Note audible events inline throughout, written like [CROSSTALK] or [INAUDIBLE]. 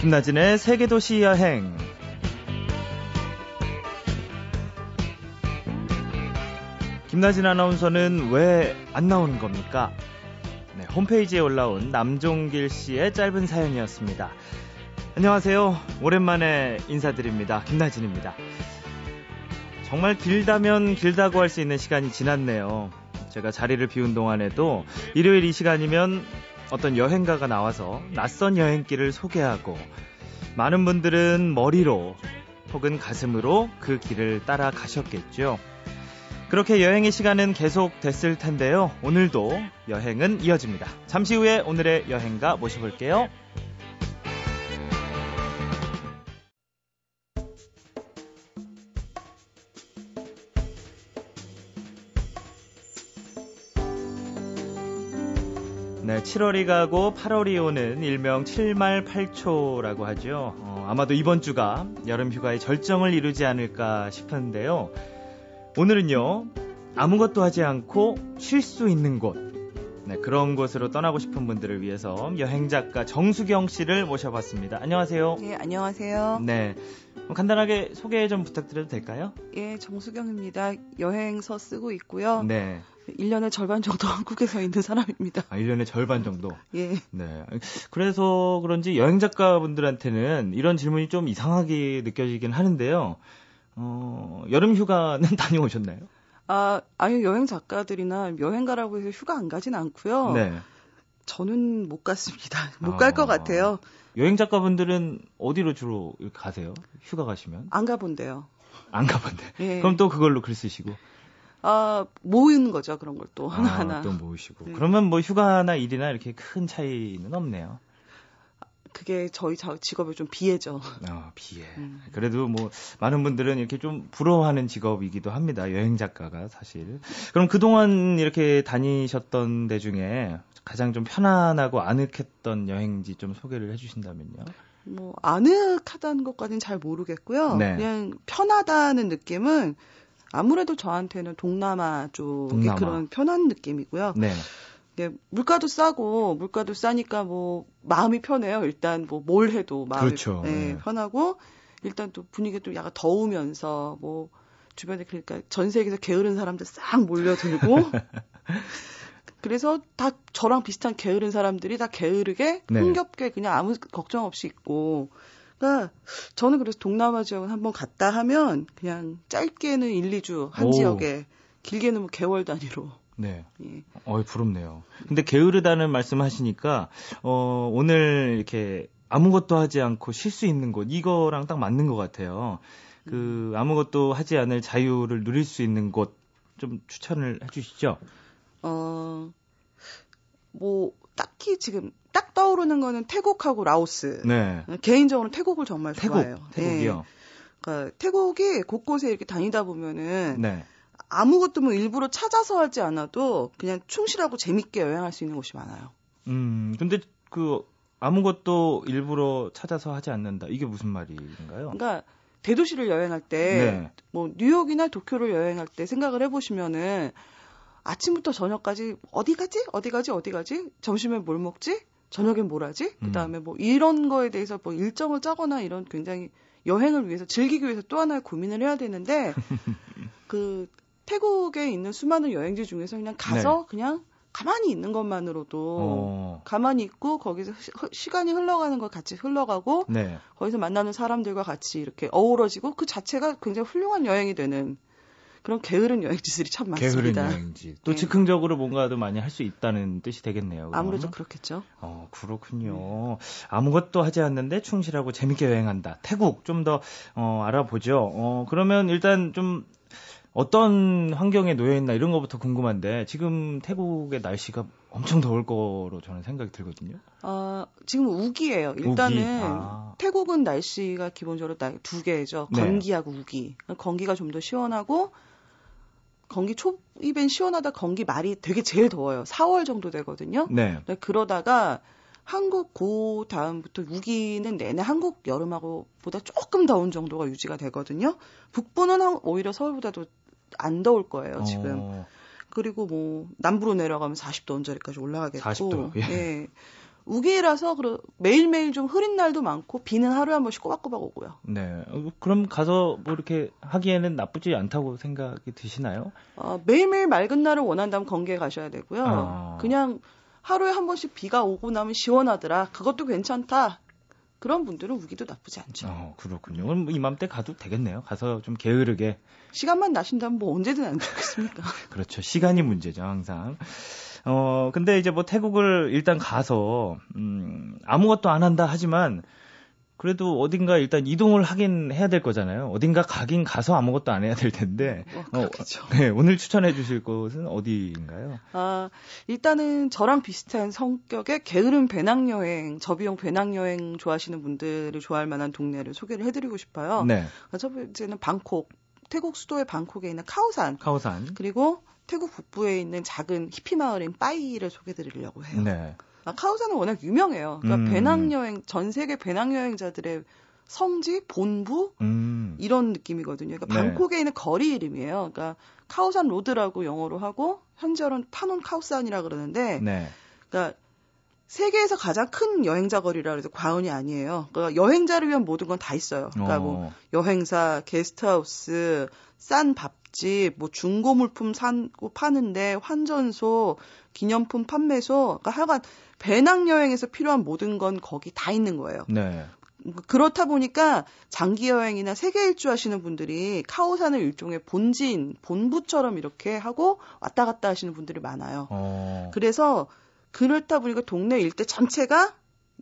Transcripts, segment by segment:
김나진의 세계도시 여행. 김나진 아나운서는 왜 안 나오는 겁니까? 네, 홈페이지에 올라온 남종길 씨의 짧은 사연이었습니다. 안녕하세요. 오랜만에 인사드립니다. 김나진입니다. 정말 길다면 길다고 할 수 있는 시간이 지났네요. 제가 자리를 비운 동안에도 일요일 이 시간이면 어떤 여행가가 나와서 낯선 여행길을 소개하고 많은 분들은 머리로 혹은 가슴으로 그 길을 따라 가셨겠죠. 그렇게 여행의 시간은 계속 됐을 텐데요. 오늘도 여행은 이어집니다. 잠시 후에 오늘의 여행가 모셔볼게요. 7월이 가고 8월이 오는 일명 7말 8초라고 하죠. 어, 아마도 이번 주가 여름 휴가의 절정을 이루지 않을까 싶은데요. 오늘은요, 아무것도 하지 않고 쉴 수 있는 곳. 네, 그런 곳으로 떠나고 싶은 분들을 위해서 여행작가 정수경 씨를 모셔봤습니다. 안녕하세요. 네, 안녕하세요. 네. 간단하게 소개 좀 부탁드려도 될까요? 예, 정수경입니다. 여행서 쓰고 있고요. 네. 1년의 절반 정도 [LAUGHS] 한국에서 있는 사람입니다. 아, 1년의 절반 정도? 예. 네. 그래서 그런지 여행작가분들한테는 이런 질문이 좀 이상하게 느껴지긴 하는데요. 어, 여름 휴가는 [LAUGHS] 다녀오셨나요? 아, 아유, 여행 작가들이나 여행 가라고 해서 휴가 안 가진 않고요. 네. 저는 못 갔습니다. [LAUGHS] 못 갈것 아. 같아요. 여행 작가분들은 어디로 주로 가세요? 휴가 가시면? 안 가본대요. 안 가본데. 예. 그럼 또 그걸로 글 쓰시고. 아, 모으는 거죠. 그런 걸또 아, 하나하나. 또 모으시고. 네. 그러면 뭐 휴가나 일이나 이렇게 큰 차이는 없네요. 그게 저희 자- 직업의 좀 비애죠. 아, 비해. 음. 그래도 뭐 많은 분들은 이렇게 좀 부러워하는 직업이기도 합니다. 여행 작가가 사실. 그럼 그동안 이렇게 다니셨던 데 중에 가장 좀 편안하고 아늑했던 여행지 좀 소개를 해 주신다면요. 뭐, 아늑하다는 것까지는 잘 모르겠고요. 네. 그냥 편하다는 느낌은 아무래도 저한테는 동남아 쪽의 동남아. 그런 편한 느낌이고요. 네. 네, 물가도 싸고 물가도 싸니까 뭐 마음이 편해요. 일단 뭐 뭘 해도 마음이 그렇죠. 네, 네. 편하고 일단 또 분위기 도 약간 더우면서 뭐 주변에 그러니까 전 세계에서 게으른 사람들 싹 몰려들고 [LAUGHS] 그래서 다 저랑 비슷한 게으른 사람들이 다 게으르게 네. 흥겹게 그냥 아무 걱정 없이 있고 그러니까 저는 그래서 동남아 지역은 한번 갔다 하면 그냥 짧게는 1, 2주 한 오. 지역에 길게는 뭐 개월 단위로 네. 예. 어이, 부럽네요. 근데 게으르다는 말씀 하시니까, 어, 오늘 이렇게 아무것도 하지 않고 쉴 수 있는 곳, 이거랑 딱 맞는 것 같아요. 그, 아무것도 하지 않을 자유를 누릴 수 있는 곳, 좀 추천을 해 주시죠. 어, 뭐, 딱히 지금 딱 떠오르는 거는 태국하고 라오스. 네. 개인적으로 태국을 정말 태국, 좋아해요. 태국이요. 예. 그러니까 태국이 곳곳에 이렇게 다니다 보면은 네. 아무것도 뭐 일부러 찾아서 하지 않아도 그냥 충실하고 재밌게 여행할 수 있는 곳이 많아요. 음, 근데 그, 아무것도 일부러 찾아서 하지 않는다. 이게 무슨 말인가요? 그러니까 대도시를 여행할 때, 네. 뭐 뉴욕이나 도쿄를 여행할 때 생각을 해보시면은 아침부터 저녁까지 어디 가지? 어디 가지? 어디 가지? 점심에 뭘 먹지? 저녁엔 뭘 하지? 음. 그 다음에 뭐 이런 거에 대해서 뭐 일정을 짜거나 이런 굉장히 여행을 위해서 즐기기 위해서 또 하나의 고민을 해야 되는데 [LAUGHS] 그 태국에 있는 수많은 여행지 중에서 그냥 가서 그냥 가만히 있는 것만으로도 네. 어, 가만히 있고 거기서 시- 흐- 시간이 흘러가는 것 같이 흘러가고 네. 거기서 만나는 사람들과 같이 이렇게 어우러지고 그 자체가 굉장히 훌륭한 여행이 되는 그런 게으른 여행지들이 참 게으른 많습니다. 여행지. 또 네. 즉흥적으로 뭔가도 많이 할 수 있다는 뜻이 되겠네요. 그럼. 아무래도 그렇겠죠. 어, 그렇군요. 아무것도 하지 않는데 충실하고 재밌게 여행한다. 태국 좀 더 어, 알아보죠. 어, 그러면 일단 좀 어떤 환경에 놓여 있나 이런 것부터 궁금한데 지금 태국의 날씨가 엄청 더울 거로 저는 생각이 들거든요. 어, 지금 우기예요. 일단은 우기. 아. 태국은 날씨가 기본적으로 날- 두 개죠. 네. 건기하고 우기. 건기가 좀 더 시원하고 건기 초입엔 시원하다 건기 말이 되게 제일 더워요. 4월 정도 되거든요. 네. 네, 그러다가 한국 고 다음부터 우기는 내내 한국 여름하고 보다 조금 더운 정도가 유지가 되거든요. 북부는 한- 오히려 서울보다도 안 더울 거예요, 지금. 어, 그리고 뭐 남부로 내려가면 40도 언저리까지 올라가겠고. 40도, 예. 예. 우기라서 매일매일 좀 흐린 날도 많고 비는 하루에 한 번씩 꼬박꼬박 오고요. 네. 어, 그럼 가서 뭐 이렇게 하기에는 나쁘지 않다고 생각이 드시나요? 어, 매일매일 맑은 날을 원한다면 건기에 가셔야 되고요. 아. 그냥 하루에 한 번씩 비가 오고 나면 시원하더라. 그것도 괜찮다. 그런 분들은 우기도 나쁘지 않죠. 어, 그렇군요. 그럼 뭐 이맘때 가도 되겠네요. 가서 좀 게으르게. 시간만 나신다면 뭐 언제든 안 좋겠습니까? [LAUGHS] 그렇죠. 시간이 문제죠, 항상. 어, 근데 이제 뭐 태국을 일단 가서, 음, 아무것도 안 한다 하지만, 그래도 어딘가 일단 이동을 하긴 해야 될 거잖아요. 어딘가 가긴 가서 아무것도 안 해야 될 텐데. 어, 어, 네, 오늘 추천해 주실 곳은 어디인가요? 아, 일단은 저랑 비슷한 성격의 게으른 배낭여행, 저비용 배낭여행 좋아하시는 분들을 좋아할 만한 동네를 소개를 해드리고 싶어요. 네. 아, 첫 번째는 방콕. 태국 수도의 방콕에 있는 카오산. 카오산. 그리고 태국 북부에 있는 작은 히피 마을인 빠이를 소개드리려고 해요. 네. 아, 카오산은 워낙 유명해요. 그러니까 음. 배낭여행 전 세계 배낭여행자들의 성지, 본부 음. 이런 느낌이거든요. 그러니까 네. 방콕에 있는 거리 이름이에요. 그러니까 카오산 로드라고 영어로 하고 현지어로는 타논 카오산이라 그러는데, 네. 그러니까 세계에서 가장 큰 여행자 거리라 해서 과언이 아니에요. 그러니까 여행자를 위한 모든 건 다 있어요. 그러니까 뭐 어. 뭐 여행사, 게스트하우스, 싼 밥 집, 뭐 중고 물품 사고 파는데 환전소, 기념품 판매소, 그러니까 하여간 배낭 여행에서 필요한 모든 건 거기 다 있는 거예요. 네. 그렇다 보니까 장기 여행이나 세계 일주 하시는 분들이 카오산을 일종의 본진, 본부처럼 이렇게 하고 왔다 갔다 하시는 분들이 많아요. 어. 그래서 그렇다 보니까 동네 일대 전체가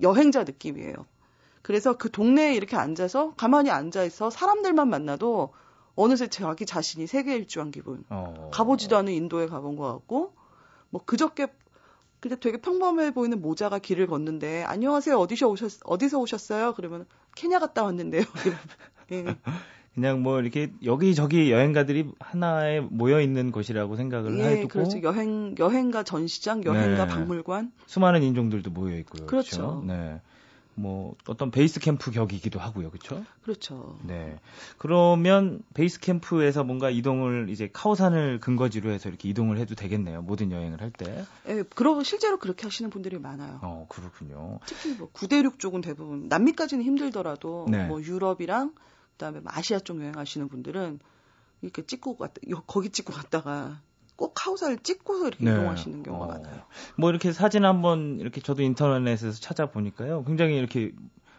여행자 느낌이에요. 그래서 그 동네에 이렇게 앉아서 가만히 앉아 있어 사람들만 만나도 어느새 자기 자신이 세계 일주한 기분. 어. 가보지도 않은 인도에 가본 것 같고 뭐 그저께 근데 되게 평범해 보이는 모자가 길을 걷는데 안녕하세요 어디서 오셨 어디서 오셨어요? 그러면 케냐 갔다 왔는데요. [LAUGHS] 예. 그냥 뭐 이렇게 여기저기 여행가들이 하나에 모여 있는 곳이라고 생각을 예, 해두고 그렇죠. 여행 여행가 전시장, 여행가 네. 박물관 수많은 인종들도 모여 있고요. 그렇죠. 그렇죠? 네. 뭐 어떤 베이스 캠프 격이기도 하고요. 그렇죠? 그렇죠. 네. 그러면 베이스 캠프에서 뭔가 이동을 이제 카오산을 근거지로 해서 이렇게 이동을 해도 되겠네요. 모든 여행을 할 때. 예, 그러고 실제로 그렇게 하시는 분들이 많아요. 어, 그렇군요. 특히 뭐 구대륙 쪽은 대부분 남미까지는 힘들더라도 네. 뭐 유럽이랑 그다음에 뭐 아시아 쪽 여행하시는 분들은 이렇게 찍고 갔다 거기 찍고 갔다가 꼭 하우사를 찍고서 이렇게 네. 이동하시는 경우가 어. 많아요. 뭐 이렇게 사진 한번 이렇게 저도 인터넷에서 찾아보니까요. 굉장히 이렇게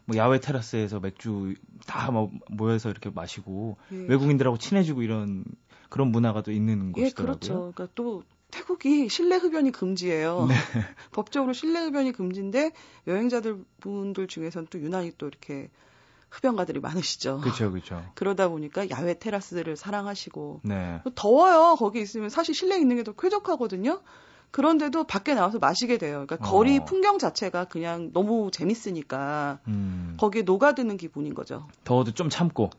뭐 야외 테라스에서 맥주 다뭐 모여서 이렇게 마시고 예. 외국인들하고 친해지고 이런 그런 문화가 또 있는 예, 곳이더라고요. 그렇죠. 그러니까 또 태국이 실내 흡연이 금지예요. 네. [LAUGHS] 법적으로 실내 흡연이 금지인데 여행자들 분들 중에서는 또 유난히 또 이렇게 흡연가들이 많으시죠. 그렇죠, 그렇죠. 그러다 보니까 야외 테라스들을 사랑하시고 네. 더워요. 거기 있으면 사실 실내에 있는 게 더 쾌적하거든요. 그런데도 밖에 나와서 마시게 돼요. 그러니까 거리 어. 풍경 자체가 그냥 너무 재밌으니까 음. 거기에 녹아드는 기분인 거죠. 더워도 좀 참고.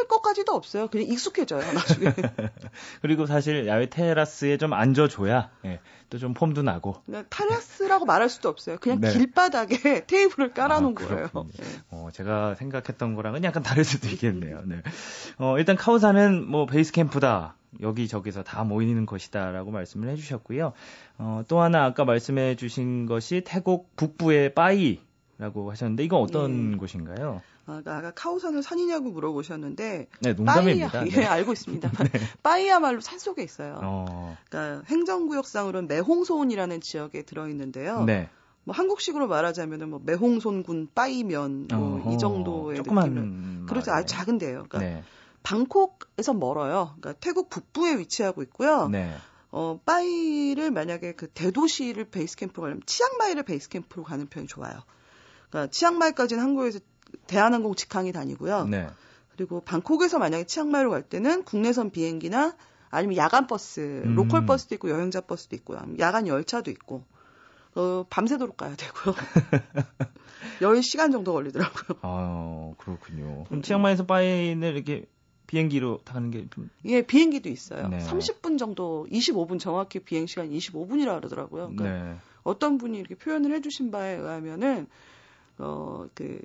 참을 것까지도 없어요. 그냥 익숙해져요, 나중에. [LAUGHS] 그리고 사실 야외 테라스에 좀 앉아줘야 예, 또 좀 폼도 나고. 테라스라고 말할 수도 없어요. 그냥 네. 길바닥에 [LAUGHS] 테이블을 깔아놓은 아, 거예요. 네. 어, 제가 생각했던 거랑은 약간 다를 수도 있겠네요. 네. 어, 일단 카오산은 뭐 베이스 캠프다. 여기저기서 다 모이는 것이다라고 말씀을 해주셨고요. 어, 또 하나 아까 말씀해 주신 것이 태국 북부의 빠이 라고 하셨는데 이건 어떤 네. 곳인가요? 아, 아까 카오산은 산이냐고 물어보셨는데 네, 농담입니다. 빠이야, 네. 예, 알고 있습니다. [LAUGHS] 네. 빠이야말로 산 속에 있어요. 어. 그러니까 행정구역상으로는 매홍소원이라는 지역에 들어 있는데요. 네. 뭐 한국식으로 말하자면은 뭐 매홍손군 빠이면 뭐 이 정도의 느낌을 그렇죠 아주 작은데요. 그러니까 네. 방콕에서 멀어요. 그러니까 태국 북부에 위치하고 있고요. 네. 어, 빠이를 만약에 그 대도시를 베이스 캠프로 가려면 치앙마이를 베이스 캠프로 가는 편이 좋아요. 그러니까 치앙마이까지는 한국에서 대한항공 직항이 다니고요. 네. 그리고 방콕에서 만약에 치앙마이로 갈 때는 국내선 비행기나 아니면 야간 버스, 음. local 버스도 있고 여행자 버스도 있고요. 야간 열차도 있고. 어, 밤새도록 가야 되고요. [LAUGHS] 10시간 정도 걸리더라고요. 아, 그렇군요. 그럼 치앙마이에서 빠이는 이렇게 비행기로 타는 게 좀. 예, 비행기도 있어요. 네. 30분 정도, 25분 정확히 비행 시간 25분이라 그러더라고요. 그러니까 네. 어떤 분이 이렇게 표현을 해주신 바에 의하면은 어, 그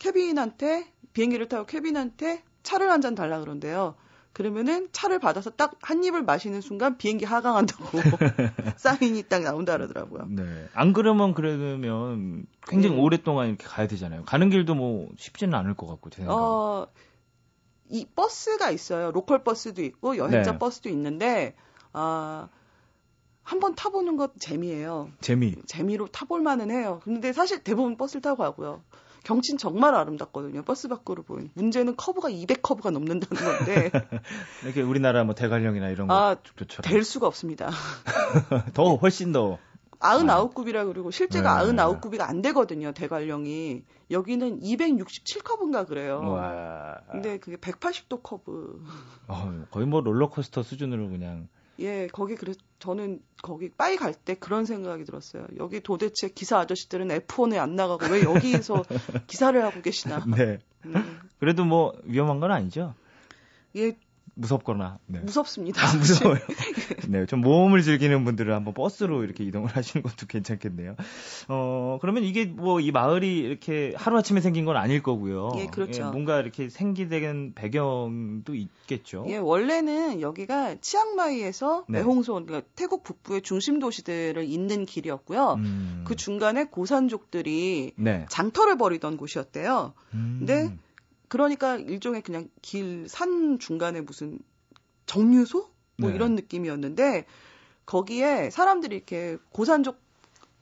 캐빈한테 비행기를 타고 캐빈한테 차를 한 잔 달라 그런데요. 그러면은 차를 받아서 딱 한 입을 마시는 순간 비행기 하강한다고 [LAUGHS] 사인이 딱 나온다 그러더라고요. 네. 안 그러면 그러면 굉장히 네. 오랫동안 이렇게 가야 되잖아요. 가는 길도 뭐 쉽지는 않을 것 같고 제 어, 이 버스가 있어요. local 버스도 있고 여행자 네. 버스도 있는데 아 한번 타보는 것 재미예요. 재미. 재미로 타볼 만은 해요. 근데 사실 대부분 버스를 타고 가고요. 경치는 정말 아름답거든요. 버스 밖으로 보이는. 문제는 커브가 200커브가 넘는다는 건데. [LAUGHS] 이렇게 우리나라 뭐 대관령이나 이런 거. 아, 댈 수가 없습니다. [LAUGHS] 더, 훨씬 더. 아흔아홉 굽이라 그러고 실제가 네. 아흔아홉 굽이가 안 되거든요. 대관령이. 여기는 267커브인가 그래요. 와. 근데 그게 180도 커브. 어, 거의 뭐 롤러코스터 수준으로 그냥. 예, 거기 그래 저는 거기 빠이 갈 때 그런 생각이 들었어요. 여기 도대체 기사 아저씨들은 F1에 안 나가고 왜 여기서 [LAUGHS] 기사를 하고 계시나. 네. 음. 그래도 뭐 위험한 건 아니죠? 예, 무섭거나 네. 무섭습니다. 아, 무서워요. [LAUGHS] 네, 좀 모험을 즐기는 분들은 한번 버스로 이렇게 이동을 하시는 것도 괜찮겠네요. 어, 그러면 이게 뭐 이 마을이 이렇게 하루 아침에 생긴 건 아닐 거고요. 예, 그렇죠. 예, 뭔가 이렇게 생기된 배경도 있겠죠. 예, 원래는 여기가 치앙마이에서 네. 매홍소, 그러니까 태국 북부의 중심 도시들을 잇는 길이었고요. 음. 그 중간에 고산족들이 네. 장터를 벌이던 곳이었대요. 음. 근데 그러니까 일종의 그냥 길, 산 중간에 무슨 정류소? 뭐 네. 이런 느낌이었는데, 거기에 사람들이 이렇게 고산족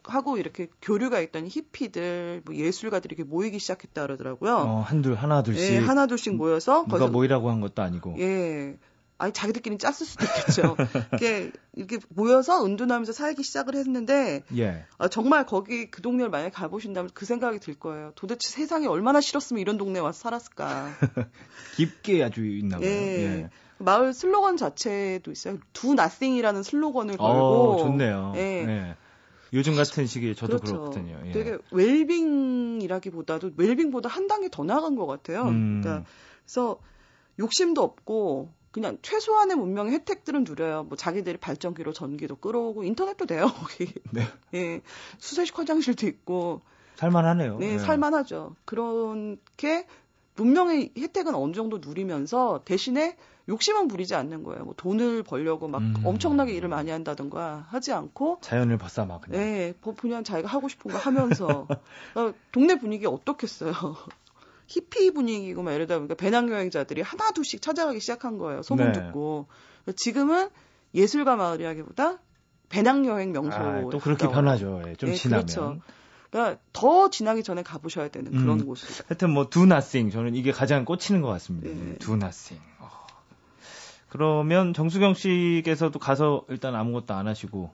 하고 이렇게 교류가 있던 히피들, 뭐 예술가들이 이렇게 모이기 시작했다 그러더라고요. 어, 한둘, 하나, 둘씩. 예, 하나, 둘씩 모여서. 누가 모이라고 한 것도 아니고. 예. 아니, 자기들끼리 짰을 수도 있겠죠. 이렇게, 이렇게 모여서 은둔하면서 살기 시작을 했는데, 예. 아, 정말 거기 그 동네를 만약에 가보신다면 그 생각이 들 거예요. 도대체 세상에 얼마나 싫었으면 이런 동네에 와서 살았을까. [LAUGHS] 깊게 아주 있나 봐요. 예. 예. 마을 슬로건 자체도 있어요. 두 나싱이라는 슬로건을 어, 걸고. 어, 좋네요. 예. 예. 요즘 같은 시기에 저도 그렇죠. 그렇거든요. 예. 되게 웰빙이라기보다도 웰빙보다 한 단계 더 나간 것 같아요. 음. 그러니까 그래서 욕심도 없고 그냥 최소한의 문명의 혜택들은 누려요. 뭐 자기들이 발전기로 전기도 끌어오고 인터넷도 돼요. [LAUGHS] 거기. 네. 예. 수세식 화장실도 있고. 살만하네요. 네, 네, 살만하죠. 그렇게 문명의 혜택은 어느 정도 누리면서 대신에 욕심은 부리지 않는 거예요. 뭐 돈을 벌려고 막 음. 엄청나게 일을 많이 한다든가 하지 않고 자연을 벗삼아 막 그냥. 네, 그냥 자기가 하고 싶은 거 하면서 [LAUGHS] 어, 동네 분위기 어떻겠어요. 히피 분위기고 막 이러다 보니까 배낭여행자들이 하나 둘씩 찾아가기 시작한 거예요. 소문 네. 듣고. 지금은 예술가 마을이라기보다 배낭여행 명소. 아, 또 그렇게 변하죠. 예, 좀 네, 지나면. 그렇죠. 그러니까 더 지나기 전에 가보셔야 되는 그런 음, 곳이죠. 하여튼 뭐 두나싱 저는 이게 가장 꽂히는 것 같습니다. 네. 두나싱. 어. 그러면 정수경 씨께서도 가서 일단 아무것도 안 하시고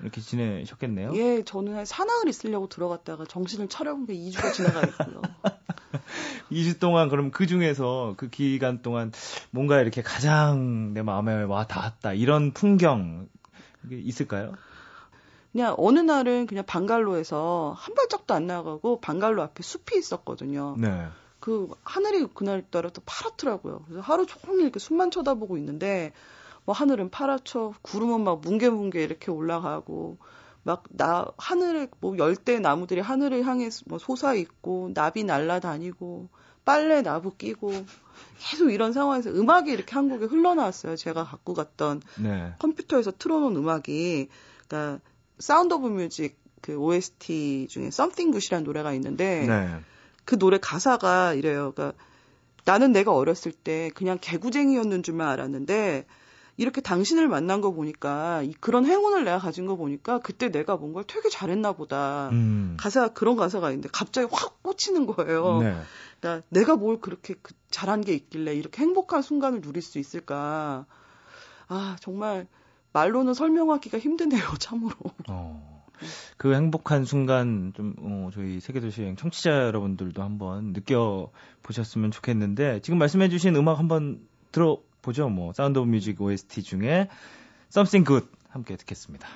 이렇게 지내셨겠네요. 예, 저는 사나흘 있으려고 들어갔다가 정신을 차려본 게 2주가 지나가겠고요. [LAUGHS] [LAUGHS] 2주 동안 그럼 그 중에서 그 기간 동안 뭔가 이렇게 가장 내 마음에 와 닿았다 이런 풍경 있을까요? 그냥 어느 날은 그냥 방갈로에서 한 발짝도 안 나가고 방갈로 앞에 숲이 있었거든요. 네. 그 하늘이 그날따라 또 파랗더라고요. 그래서 하루 종일 이렇게 숲만 쳐다보고 있는데 뭐 하늘은 파랗죠. 구름은 막 뭉게뭉게 이렇게 올라가고 막 나 하늘에 뭐 열대 나무들이 하늘을 향해 뭐 솟아 있고 나비 날아다니고 빨래 나부끼고 계속 이런 상황에서 음악이 이렇게 한 곡이 흘러나왔어요. 제가 갖고 갔던 네. 컴퓨터에서 틀어놓은 음악이 그러니까 Sound of Music 그 OST 중에 Something Good이라는 노래가 있는데 네. 그 노래 가사가 이래요. 그러니까 나는 내가 어렸을 때 그냥 개구쟁이였는 줄만 알았는데 이렇게 당신을 만난 거 보니까 그런 행운을 내가 가진 거 보니까 그때 내가 뭔가를 되게 잘했나 보다. 음. 가사가 그런 가사가 있는데 갑자기 확 꽂히는 거예요. 네. 그러니까 내가 뭘 그렇게 그 잘한 게 있길래 이렇게 행복한 순간을 누릴 수 있을까. 아, 정말 말로는 설명하기가 힘드네요, [LAUGHS] 참으로. 어. 그 행복한 순간 좀 어, 저희 세계도시 여행 청취자 여러분들도 한번 느껴 보셨으면 좋겠는데 지금 말씀해주신 음악 한번 들어 보죠. 뭐 Sound of Music OST 중에 Something Good 함께 듣겠습니다.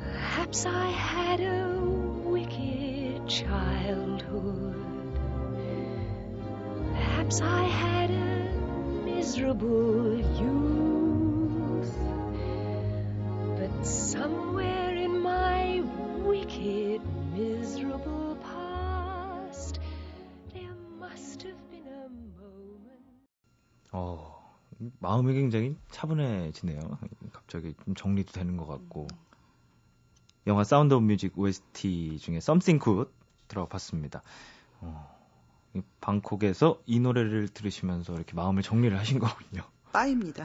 Perhaps I had a wicked childhood. Perhaps I had a miserable youth. But somewhere in my wicked miserable past. There must have been a moment. 어, 마음이 굉장히 차분해지네요. 갑자기 좀 정리도 되는 것 같고. 영화 Sound of Music OST 중에 Something Good 들어봤습니다. 어, 방콕에서 이 노래를 들으시면서 이렇게 마음을 정리를 하신 거군요. 빠입니다.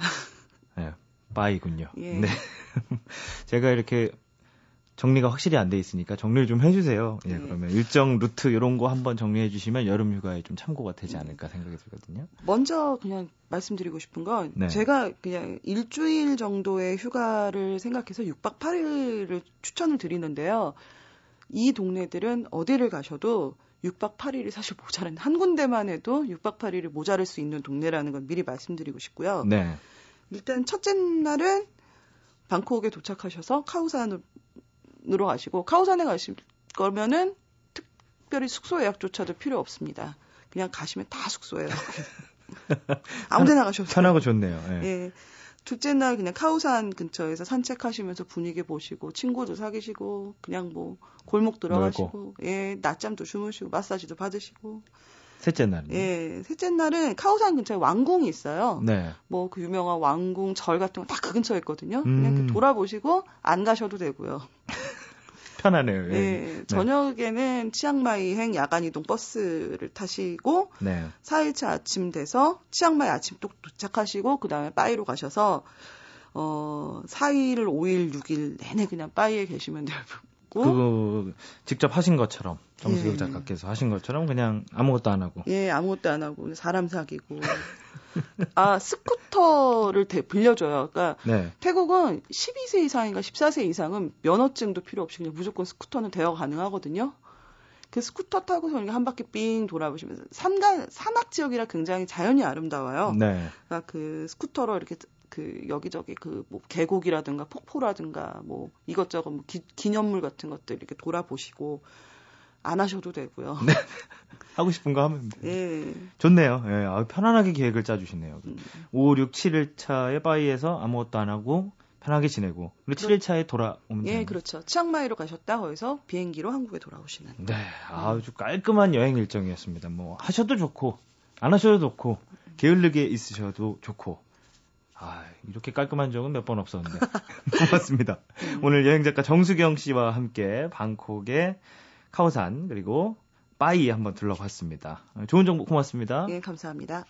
네, 예, 빠이군요. 예. 네. [LAUGHS] 제가 이렇게 정리가 확실히 안 돼 있으니까 정리를 좀 해주세요. 예, 네. 그러면 일정 루트 이런 거 한번 정리해 주시면 여름 휴가에 좀 참고가 되지 음. 않을까 생각이 들거든요. 먼저 그냥 말씀드리고 싶은 건 네. 제가 그냥 일주일 정도의 휴가를 생각해서 6박 8일을 추천을 드리는데요. 이 동네들은 어디를 가셔도 6박 8일이 사실 모자란 한 군데만 해도 6박 8일이 모자랄 수 있는 동네라는 건 미리 말씀드리고 싶고요. 네. 일단 첫째 날은 방콕에 도착하셔서 카오산으로 가시고 카오산에 가실 거면은 특별히 숙소 예약조차도 필요 없습니다. 그냥 가시면 다 숙소예요. [LAUGHS] 아무데나 가셔도. 편하고 좋네요. 예. 예. 둘째 날 그냥 카오산 근처에서 산책하시면서 분위기 보시고 친구도 사귀시고 그냥 뭐 골목 들어가시고 예 낮잠도 주무시고 마사지도 받으시고 셋째 날. 예 셋째 날은 카오산 근처에 왕궁이 있어요. 네. 뭐 그 유명한 왕궁 절 같은 거 다 그 근처에 있거든요. 음. 그냥 이렇게 돌아보시고 안 가셔도 되고요. [LAUGHS] 편하네요. 예. 예, 저녁에는 치앙마이행 야간 이동 버스를 타시고 네. 4일차 아침 돼서 치앙마이 아침 또 도착하시고 그다음에 빠이로 가셔서 어 4일, 5일, 6일 내내 그냥 빠이에 계시면 되고 그거 직접 하신 것처럼 정수경 예. 작가께서 하신 것처럼 그냥 아무것도 안 하고. 예, 아무것도 안 하고 사람 사귀고 [LAUGHS] 아, 스쿠터를 대, 빌려줘요. 그러니까 네. 태국은 12세 이상인가 14세 이상은 면허증도 필요 없이 그냥 무조건 스쿠터는 대여 가능하거든요. 그 스쿠터 타고서 이렇게 한 바퀴 삥 돌아보시면서 산간 산악 지역이라 굉장히 자연이 아름다워요. 네. 그러니까 그 스쿠터로 이렇게 그 여기저기 그 뭐 계곡이라든가 폭포라든가 뭐 이것저것 뭐 기, 기념물 같은 것들 이렇게 돌아보시고 안 하셔도 되고요. [LAUGHS] 하고 싶은 거 하면 돼. 예. 좋네요. 예. 아, 편안하게 계획을 짜주시네요. 음. 5, 6, 7일 차에 바이에서 아무것도 안 하고 편하게 지내고 그리고 7일 차에 돌아오면 예, 되는 그렇죠. 치앙마이로 가셨다 거기서 비행기로 한국에 돌아오시는. 네, 아주 깔끔한 여행 일정이었습니다. 뭐 하셔도 좋고 안 하셔도 좋고 게을르게 있으셔도 좋고 아 이렇게 깔끔한 적은 몇 번 없었는데 [LAUGHS] 고맙습니다. 오늘 여행 작가 정수경 씨와 함께 방콕의 카오산 그리고 빠이 한번 둘러봤습니다. 좋은 정보 고맙습니다. 예, 감사합니다.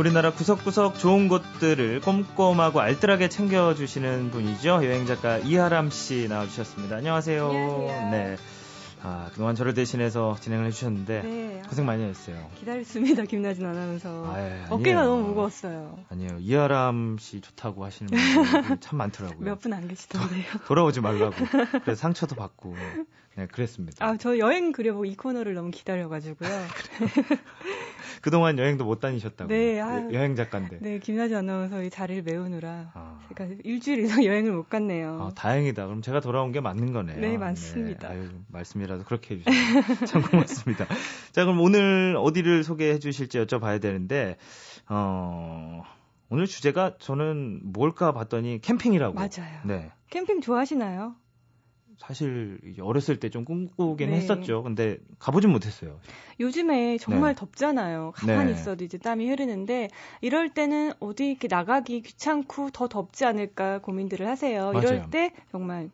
우리나라 구석구석 좋은 곳들을 꼼꼼하고 알뜰하게 챙겨주시는 분이죠. 여행 작가 이하람 씨 나와주셨습니다. 안녕하세요. 안녕하세요. 네. 아, 그동안 저를 대신해서 진행을 해주셨는데 네. 고생 많이 했어요. 기다렸습니다, 김나진 아나운서. 아니에요. 어깨가 너무 무거웠어요. 아니에요. 이하람 씨 좋다고 하시는 분들 참 많더라고요. 몇 분 안 계시던데요. 돌아오지 말라고. 그래서 상처도 받고. 네, 그랬습니다. 아, 저 여행 그려보고 이 코너를 너무 기다려가지고요. [LAUGHS] 그동안 여행도 못 다니셨다고. 네, 아유. 여행 작가인데. 네, 김나진 아나운서 이 자리를 메우느라 아. 제가 일주일 이상 [LAUGHS] 여행을 못 갔네요. 아, 다행이다. 그럼 제가 돌아온 게 맞는 거네요. 네, 맞습니다. 아유, 말씀이라도 그렇게 해주셔서 참 고맙습니다. [LAUGHS] 자, 그럼 오늘 어디를 소개해 주실지 여쭤봐야 되는데, 어, 오늘 주제가 저는 뭘까 봤더니 캠핑이라고. 맞아요. 네. 캠핑 좋아하시나요? 사실 어렸을 때 좀 꿈꾸긴 네. 했었죠. 근데 가보진 못했어요. 요즘에 정말 네. 덥잖아요. 가만히 네. 있어도 이제 땀이 흐르는데 이럴 때는 어디 이렇게 나가기 귀찮고 더 덥지 않을까 고민들을 하세요. 맞아요. 이럴 때 정말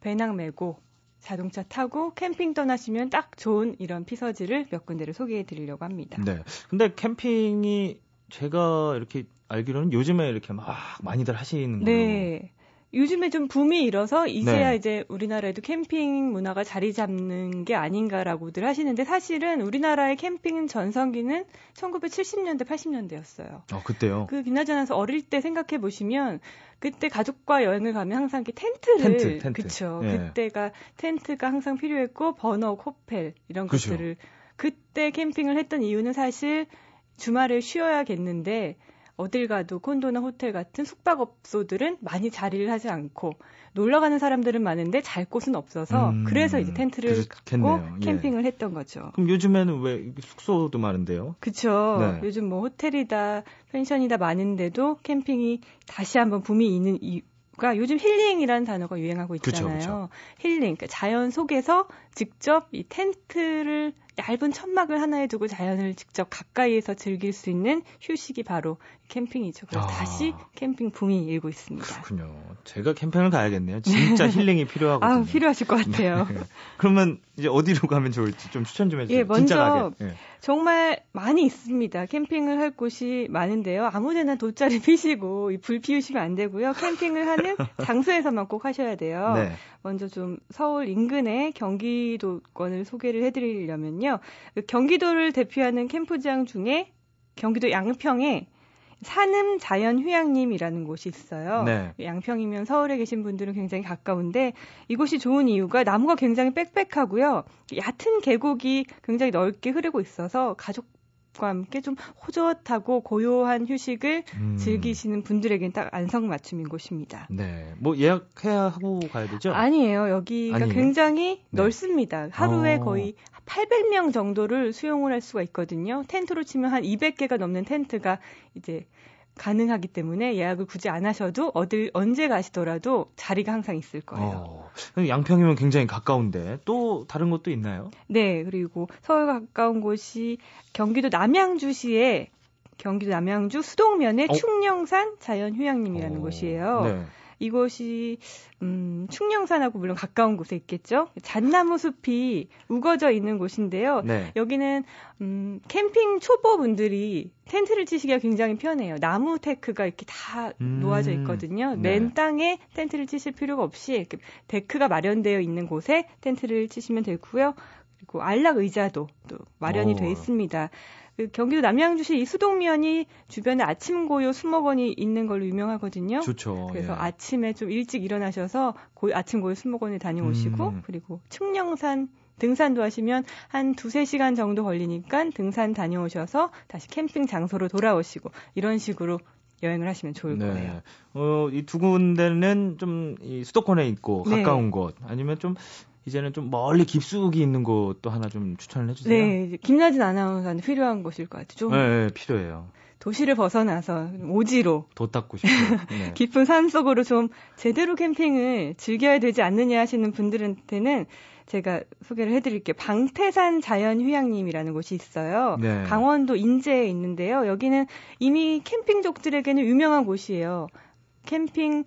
배낭 메고 자동차 타고 캠핑 떠나시면 딱 좋은 이런 피서지를 몇 군데를 소개해 드리려고 합니다. 네. 근데 캠핑이 제가 이렇게 알기로는 요즘에 이렇게 막 많이들 하시는 걸로. 네. 요즘에 좀 붐이 일어서 이제야 네. 이제 우리나라에도 캠핑 문화가 자리 잡는 게 아닌가라고들 하시는데 사실은 우리나라의 캠핑 전성기는 1970년대, 80년대였어요. 어, 그때요. 그 김나전에서 어릴 때 생각해 보시면 그때 가족과 여행을 가면 항상 이렇게 텐트를 텐트, 텐트. 그쵸 예. 그때가 텐트가 항상 필요했고 버너, 코펠 이런 그죠. 것들을 그때 캠핑을 했던 이유는 사실 주말에 쉬어야겠는데 어딜 가도 콘도나 호텔 같은 숙박업소들은 많이 자리를 하지 않고 놀러 가는 사람들은 많은데 잘 곳은 없어서 음, 그래서 이제 텐트를 그렇겠네요. 갖고 예. 캠핑을 했던 거죠. 그럼 요즘에는 왜 숙소도 많은데요? 그쵸. 네. 요즘 뭐 호텔이다, 펜션이다 많은데도 캠핑이 다시 한번 붐이 있는 이, 가 요즘 힐링이라는 단어가 유행하고 있잖아요. 그쵸, 그쵸. 힐링, 그러니까 자연 속에서 직접 이 텐트를 얇은 천막을 하나에 두고 자연을 직접 가까이에서 즐길 수 있는 휴식이 바로 캠핑이죠. 그래서 아. 다시 캠핑 붐이 일고 있습니다. 그렇군요. 제가 캠핑을 가야겠네요. 진짜 힐링이 필요하거든요. [LAUGHS] 아, 필요하실 것 같아요. 네. 그러면 이제 어디로 가면 좋을지 좀 추천 좀 해주세요. 예, 먼저 예. 정말 많이 있습니다. 캠핑을 할 곳이 많은데요. 아무데나 돗자리 피시고 불 피우시면 안 되고요. 캠핑을 하는 [LAUGHS] 장소에서만 꼭 하셔야 돼요. 네. 먼저 좀 서울 인근의 경기도권을 소개를 해드리려면요. 그 경기도를 대표하는 캠프장 중에 경기도 양평에 산음 자연 휴양림이라는 곳이 있어요. 네. 양평이면 서울에 계신 분들은 굉장히 가까운데 이곳이 좋은 이유가 나무가 굉장히 빽빽하고요. 얕은 계곡이 굉장히 넓게 흐르고 있어서 가족 과 함께 좀 호젓하고 고요한 휴식을 음. 즐기시는 분들에겐 딱 안성맞춤인 곳입니다. 네. 뭐 예약해야 하고 가야 되죠? 아니에요. 여기가 아니에요? 굉장히 네. 넓습니다. 하루에 어. 거의 800명 정도를 수용을 할 수가 있거든요. 텐트로 치면 한 200개가 넘는 텐트가 이제 가능하기 때문에 예약을 굳이 안 하셔도 어딜 언제 가시더라도 자리가 항상 있을 거예요. 어, 양평이면 굉장히 가까운데 또 다른 곳도 있나요? 네, 그리고 서울 가까운 곳이 경기도 남양주시에 경기도 남양주 수동면의 어? 충령산 자연휴양림이라는 어, 곳이에요. 네. 이곳이 음, 충령산하고 물론 가까운 곳에 있겠죠. 잣나무 숲이 우거져 있는 곳인데요. 네. 여기는 음, 캠핑 초보분들이 텐트를 치시기가 굉장히 편해요. 나무 테크가 이렇게 다 음, 놓아져 있거든요. 네. 맨 땅에 텐트를 치실 필요가 없이 데크가 마련되어 있는 곳에 텐트를 치시면 되고요. 그리고 안락 의자도 또 마련이 오. 돼 있습니다. 그 경기도 남양주시 이 수동면이 주변에 아침 고요 수목원이 있는 걸로 유명하거든요. 좋죠. 그래서 예. 아침에 좀 일찍 일어나셔서 고, 아침 고요 수목원에 다녀오시고 음. 그리고 충령산 등산도 하시면 한 두세 시간 정도 걸리니까 등산 다녀오셔서 다시 캠핑 장소로 돌아오시고 이런 식으로 여행을 하시면 좋을 네. 거예요. 어, 이 두 군데는 좀 이 수도권에 있고 네. 가까운 곳 아니면 좀 이제는 좀 멀리 깊숙이 있는 곳도 하나 좀 추천을 해주세요. 네, 김나진 아나운서한테 필요한 곳일 것 같아요. 좀 네, 네, 필요해요. 도시를 벗어나서 오지로 도 닦고 싶어요. 네. [LAUGHS] 깊은 산 속으로 좀 제대로 캠핑을 즐겨야 되지 않느냐 하시는 분들한테는 제가 소개를 해드릴게요. 방태산 자연휴양림이라는 곳이 있어요. 네. 강원도 인제에 있는데요. 여기는 이미 캠핑족들에게는 유명한 곳이에요. 캠핑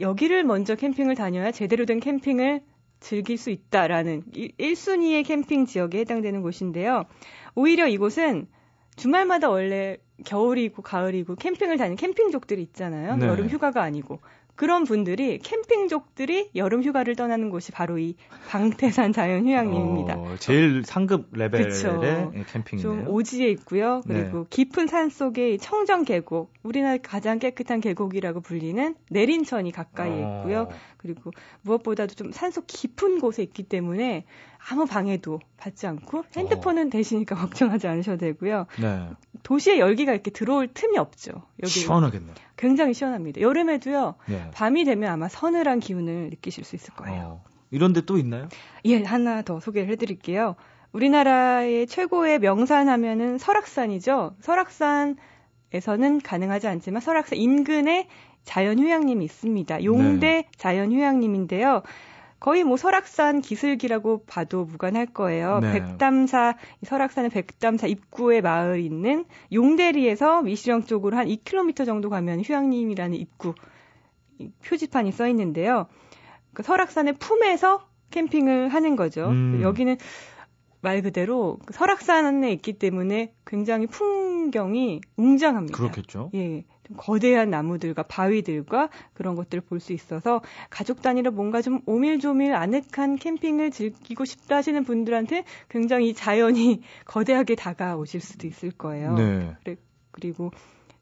여기를 먼저 캠핑을 다녀야 제대로 된 캠핑을 즐길 수 있다라는 1순위의 캠핑 지역에 해당되는 곳인데요. 오히려 이곳은 주말마다 원래 겨울이고 가을이고 캠핑을 다니는 캠핑족들이 있잖아요. 네. 여름 휴가가 아니고. 그런 분들이 캠핑족들이 여름 휴가를 떠나는 곳이 바로 이 방태산 자연휴양림입니다. 어, 제일 상급 레벨의 캠핑이네요. 좀 오지에 있고요. 그리고 네. 깊은 산 속에 청정 계곡, 우리나라 가장 깨끗한 계곡이라고 불리는 내린천이 가까이에 어. 있고요. 그리고 무엇보다도 좀 산속 깊은 곳에 있기 때문에 아무 방해도 받지 않고 핸드폰은 어. 되시니까 [LAUGHS] 걱정하지 않으셔도 되고요. 네. 도시의 열기가 이렇게 들어올 틈이 없죠. 여기 시원하겠네요. 굉장히 시원합니다. 여름에도요. 네. 밤이 되면 아마 서늘한 기운을 느끼실 수 있을 거예요. 어. 이런 데 또 있나요? 예, 하나 더 소개를 해드릴게요. 우리나라의 최고의 명산 하면은 설악산이죠. 설악산에서는 가능하지 않지만 설악산 인근에 자연휴양림이 있습니다. 용대 네. 자연휴양림인데요. 거의 뭐 설악산 기슭이라고 봐도 무관할 거예요. 네. 백담사 설악산의 백담사 입구에 마을 있는 용대리에서 미시령 쪽으로 한 2km 정도 가면 휴양림이라는 입구 표지판이 써 있는데요. 그 설악산의 품에서 캠핑을 하는 거죠. 음. 여기는 말 그대로 설악산에 있기 때문에 굉장히 풍경이 웅장합니다. 그렇겠죠. 예. 좀 거대한 나무들과 바위들과 그런 것들을 볼 수 있어서 가족 단위로 뭔가 좀 오밀조밀 아늑한 캠핑을 즐기고 싶다 하시는 분들한테 굉장히 자연이 [LAUGHS] 거대하게 다가오실 수도 있을 거예요. 네. 그리고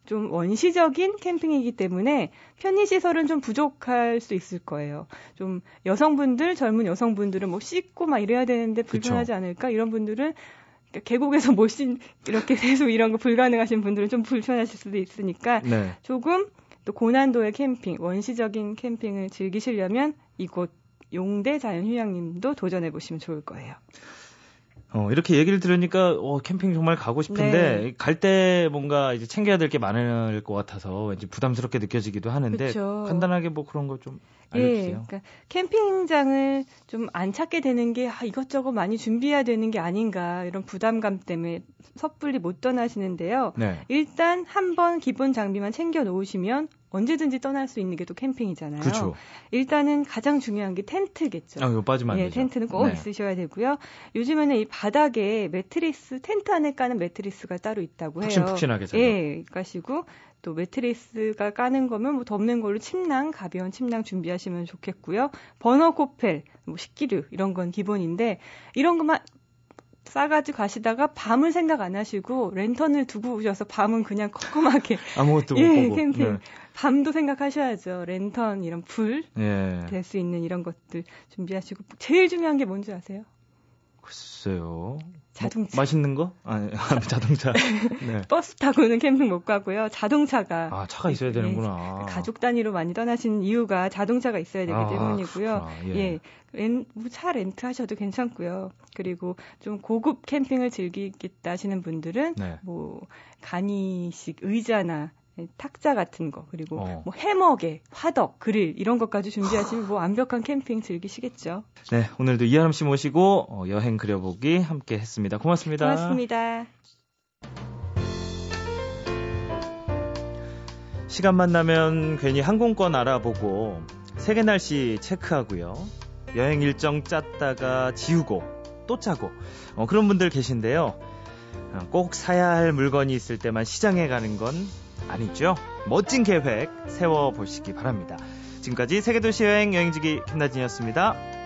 좀 원시적인 캠핑이기 때문에 편의 시설은 좀 부족할 수 있을 거예요. 좀 여성분들, 젊은 여성분들은 뭐 씻고 막 이래야 되는데 불편하지 그쵸. 않을까? 이런 분들은 계곡에서 못신 이렇게 계속 이런 거 불가능하신 분들은 좀 불편하실 수도 있으니까 네. 조금 또 고난도의 캠핑, 원시적인 캠핑을 즐기시려면 이곳 용대 자연휴양림도 도전해 보시면 좋을 거예요. 어, 이렇게 얘기를 들으니까 어, 캠핑 정말 가고 싶은데 네. 갈때 뭔가 이제 챙겨야 될 게 많을 것 같아서 왠지 부담스럽게 느껴지기도 하는데 그쵸. 간단하게 뭐 그런 거좀 예, 알려주세요. 그러니까 캠핑장을 좀 안 찾게 되는 게 아, 이것저것 많이 준비해야 되는 게 아닌가 이런 부담감 때문에 섣불리 못 떠나시는데요. 네. 일단 한번 기본 장비만 챙겨 놓으시면 언제든지 떠날 수 있는 게 또 캠핑이잖아요. 그렇죠. 일단은 가장 중요한 게 텐트겠죠. 아, 이거 빠지면 안 예, 되죠. 텐트는 꼭 네. 있으셔야 되고요. 요즘에는 이 바닥에 매트리스, 텐트 안에 까는 매트리스가 따로 있다고 해요. 푹신푹신하게 잘. 예, 까시고 또 매트리스가 까는 거면 뭐 덮는 걸로 침낭, 가벼운 침낭 준비하시면 좋겠고요. 버너 코펠, 뭐 식기류 이런 건 기본인데 이런 것만 싸가지고 가시다가 밤을 생각 안 하시고 랜턴을 두고 오셔서 밤은 그냥 [LAUGHS] 컴컴하게 아무것도 못 예, 보고. 캠핑. 밤도 생각하셔야죠. 랜턴 이런 불 네. 예. 될수 있는 이런 것들 준비하시고 제일 중요한 게 뭔지 아세요? 글쎄요. 자동차. 뭐, 맛있는 거? [LAUGHS] 아니, 자동차. 네. [LAUGHS] 버스 타고는 캠핑 못 가고요. 자동차가 아, 차가 있어야 예, 되는구나. 가족 단위로 많이 떠나신 이유가 자동차가 있어야 되기 아, 때문이고요. 그렇구나. 예. 예, 렌, 뭐차 렌트 하셔도 괜찮고요. 그리고 좀 고급 캠핑을 즐기겠다 하시는 분들은 네. 뭐 간이식 의자나 탁자 같은 거 그리고 어. 뭐 해먹에 화덕 그릴 이런 것까지 준비하시면 뭐 완벽한 캠핑 즐기시겠죠. 네, 오늘도 이하람 씨 모시고 어, 여행 그려보기 함께 했습니다. 고맙습니다. 고맙습니다. 시간만 나면 괜히 항공권 알아보고 세계 날씨 체크하고요. 여행 일정 짰다가 지우고 또 짜고 어, 그런 분들 계신데요. 어, 꼭 사야 할 물건이 있을 때만 시장에 가는 건 아니죠. 멋진 계획 세워보시기 바랍니다. 지금까지 세계도시 여행 여행지기 김나진이었습니다.